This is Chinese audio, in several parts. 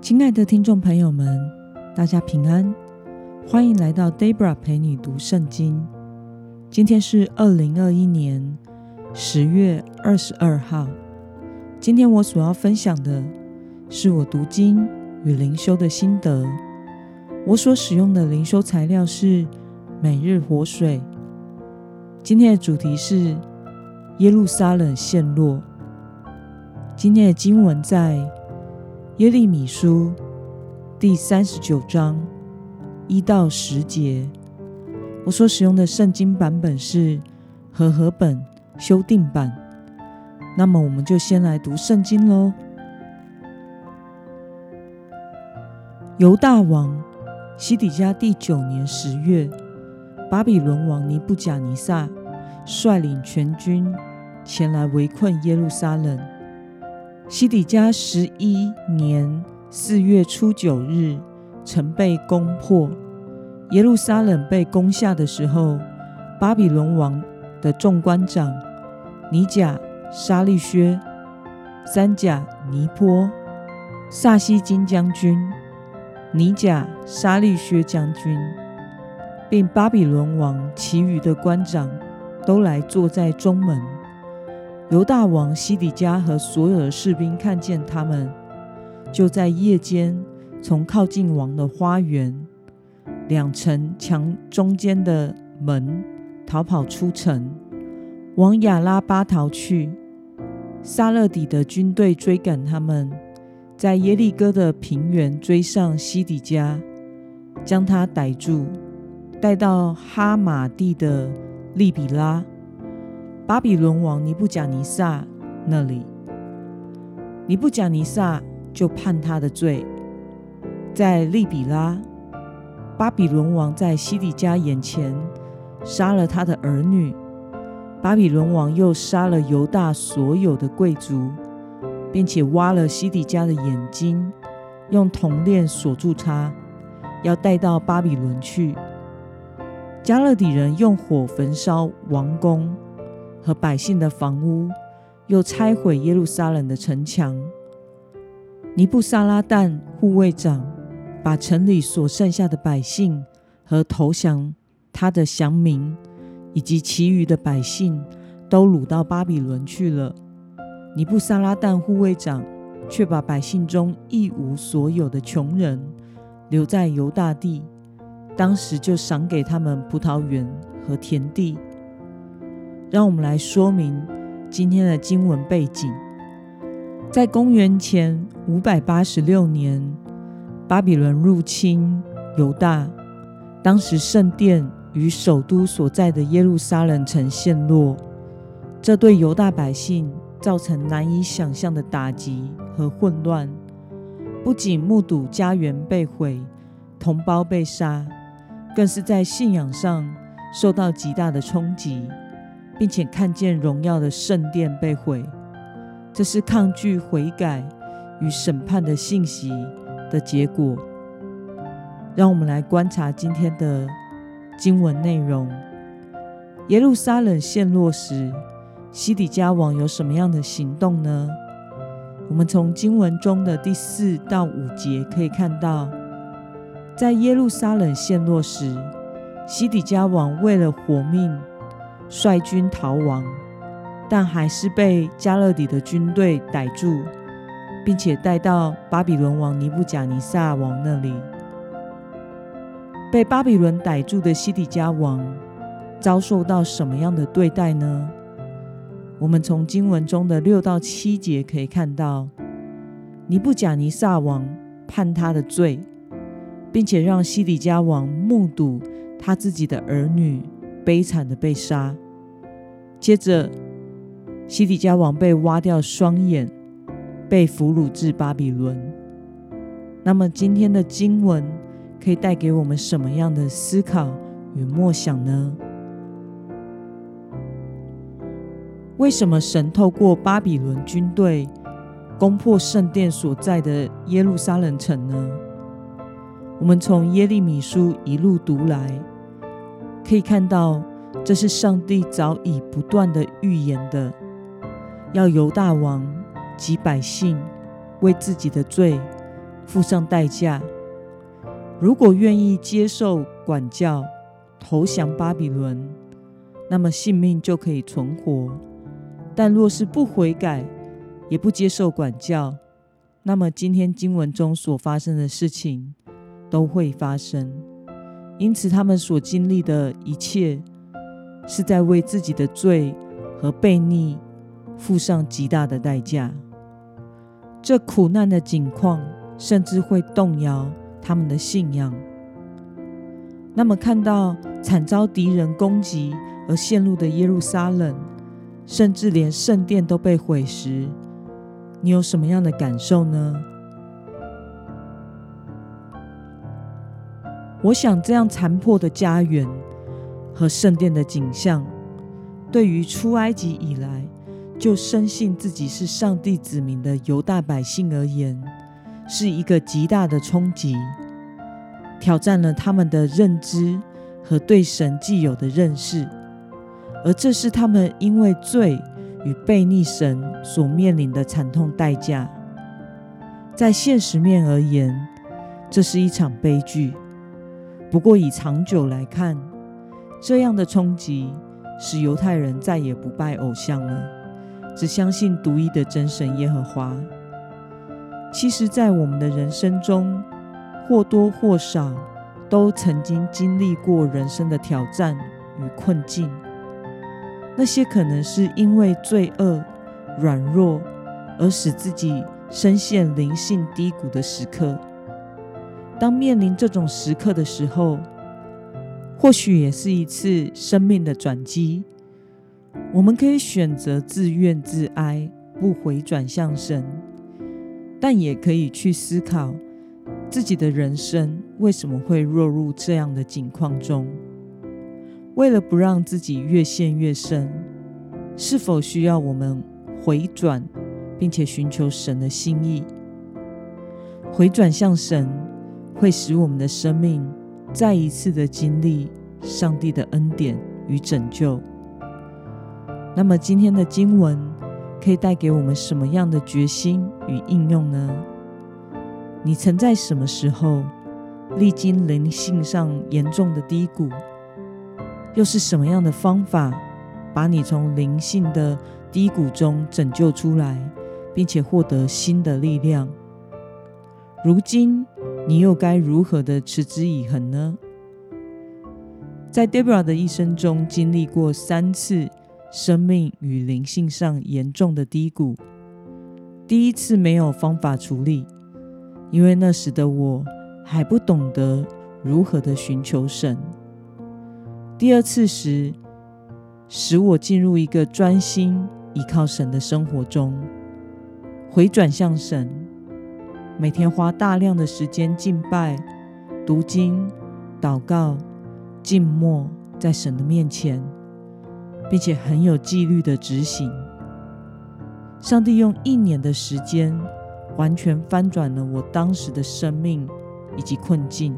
亲爱的听众朋友们，大家平安，欢迎来到 Debra 陪你读圣经。今天是二零二一年十月二十二号。今天我所要分享的是我读经与灵修的心得。我所使用的灵修材料是每日活水。今天的主题是耶路撒冷陷落。今天的经文在耶利米书第三十九章一到十节。我所使用的圣经版本是和合本修订版。那么，我们就先来读圣经喽。犹大王西底家第九年十月，巴比伦王尼布甲尼撒率领全军前来围困耶路撒冷。西底家十一年四月初九日，城被攻破。耶路撒冷被攻下的时候，巴比伦王的众官长尼甲、沙利薛、三甲、尼坡、萨西金将军、尼甲、沙利薛将军，并巴比伦王其余的官长，都来坐在中门。犹大王西底家和所有的士兵看见他们，就在夜间从靠近王的花园两层墙中间的门逃跑出城，往亚拉巴逃去。撒勒底的军队追赶他们，在耶利哥的平原追上西底家，将他逮住，带到哈马地的利比拉。巴比伦王尼布甲尼撒那里，尼布甲尼撒就判他的罪，在利比拉。巴比伦王在西底家眼前杀了他的儿女。巴比伦王又杀了犹大所有的贵族，并且挖了西底家的眼睛，用铜链锁住他，要带到巴比伦去。加勒底人用火焚烧王宫。和百姓的房屋，又拆毁耶路撒冷的城墙。尼布撒拉旦护卫长把城里所剩下的百姓和投降他的降民，以及其余的百姓，都掳到巴比伦去了。尼布撒拉旦护卫长却把百姓中一无所有的穷人留在犹大地，当时就赏给他们葡萄园和田地。让我们来说明今天的经文背景。在公元前五百八十六年，巴比伦入侵犹大，当时圣殿与首都所在的耶路撒冷城陷落，这对犹大百姓造成难以想象的打击和混乱。不仅目睹家园被毁、同胞被杀，更是在信仰上受到极大的冲击。并且看见荣耀的圣殿被毁，这是抗拒悔改与审判的信息的结果。让我们来观察今天的经文内容：耶路撒冷陷落时，西底家王有什么样的行动呢？我们从经文中的第四到五节可以看到，在耶路撒冷陷落时，西底家王为了活命。率军逃亡，但还是被加勒底的军队逮住，并且带到巴比伦王尼布甲尼撒王那里。被巴比伦逮住的西底家王遭受到什么样的对待呢？我们从经文中的六到七节可以看到，尼布甲尼撒王判他的罪，并且让西底家王目睹他自己的儿女。悲惨的被杀，接着西底家王被挖掉双眼，被俘虏至巴比伦。那么今天的经文可以带给我们什么样的思考与默想呢？为什么神透过巴比伦军队攻破圣殿所在的耶路撒冷城呢？我们从耶利米书一路读来。可以看到，这是上帝早已不断的预言的，要犹大王及百姓为自己的罪付上代价。如果愿意接受管教，投降巴比伦，那么性命就可以存活；但若是不悔改，也不接受管教，那么今天经文中所发生的事情都会发生。因此，他们所经历的一切，是在为自己的罪和悖逆付上极大的代价。这苦难的境况，甚至会动摇他们的信仰。那么，看到惨遭敌人攻击而陷入的耶路撒冷，甚至连圣殿都被毁时，你有什么样的感受呢？我想，这样残破的家园和圣殿的景象，对于出埃及以来就深信自己是上帝子民的犹大百姓而言，是一个极大的冲击，挑战了他们的认知和对神既有的认识，而这是他们因为罪与背逆神所面临的惨痛代价。在现实面而言，这是一场悲剧。不过，以长久来看，这样的冲击使犹太人再也不拜偶像了，只相信独一的真神耶和华。其实，在我们的人生中，或多或少都曾经经历过人生的挑战与困境。那些可能是因为罪恶、软弱而使自己深陷灵性低谷的时刻。当面临这种时刻的时候，或许也是一次生命的转机。我们可以选择自怨自哀，不回转向神，但也可以去思考自己的人生为什么会落入这样的境况中。为了不让自己越陷越深，是否需要我们回转，并且寻求神的心意，回转向神？会使我们的生命再一次的经历上帝的恩典与拯救。那么，今天的经文可以带给我们什么样的决心与应用呢？你曾在什么时候历经灵性上严重的低谷？又是什么样的方法把你从灵性的低谷中拯救出来，并且获得新的力量？如今。你又该如何的持之以恒呢？在 Debra 的一生中，经历过三次生命与灵性上严重的低谷。第一次没有方法处理，因为那时的我还不懂得如何的寻求神。第二次时，使我进入一个专心依靠神的生活中，回转向神。每天花大量的时间敬拜、读经、祷告、静默在神的面前，并且很有纪律的执行。上帝用一年的时间，完全翻转了我当时的生命以及困境。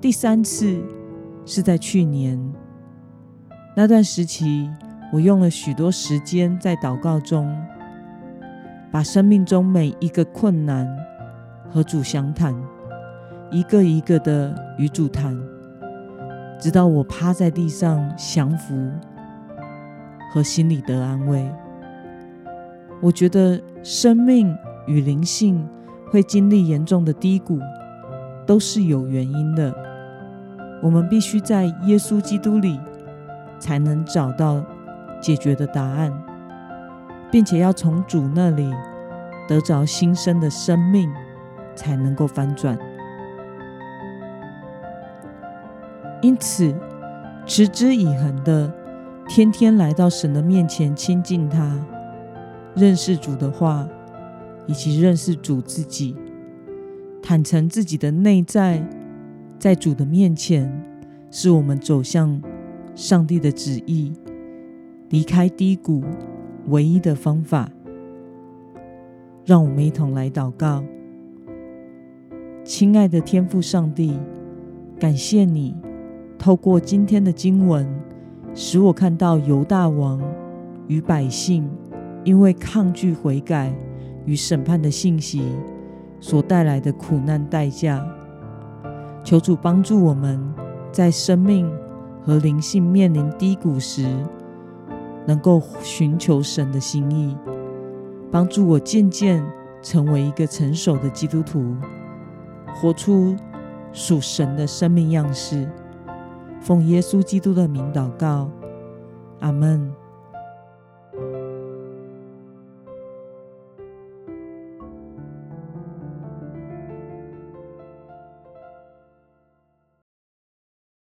第三次是在去年那段时期，我用了许多时间在祷告中。把生命中每一个困难和主详谈，一个一个的与主谈，直到我趴在地上降服和心里得安慰。我觉得生命与灵性会经历严重的低谷，都是有原因的。我们必须在耶稣基督里才能找到解决的答案。并且要从主那里得着新生的生命，才能够翻转。因此，持之以恒的天天来到神的面前亲近他，认识主的话，以及认识主自己，坦诚自己的内在，在主的面前，是我们走向上帝的旨意，离开低谷。唯一的方法，让我们一同来祷告。亲爱的天父上帝，感谢你透过今天的经文，使我看到犹大王与百姓因为抗拒悔改与审判的信息，所带来的苦难代价。求主帮助我们在生命和灵性面临低谷时，能够寻求神的心意，帮助我渐渐成为一个成熟的基督徒，活出属神的生命样式。奉耶稣基督的名祷告，阿门。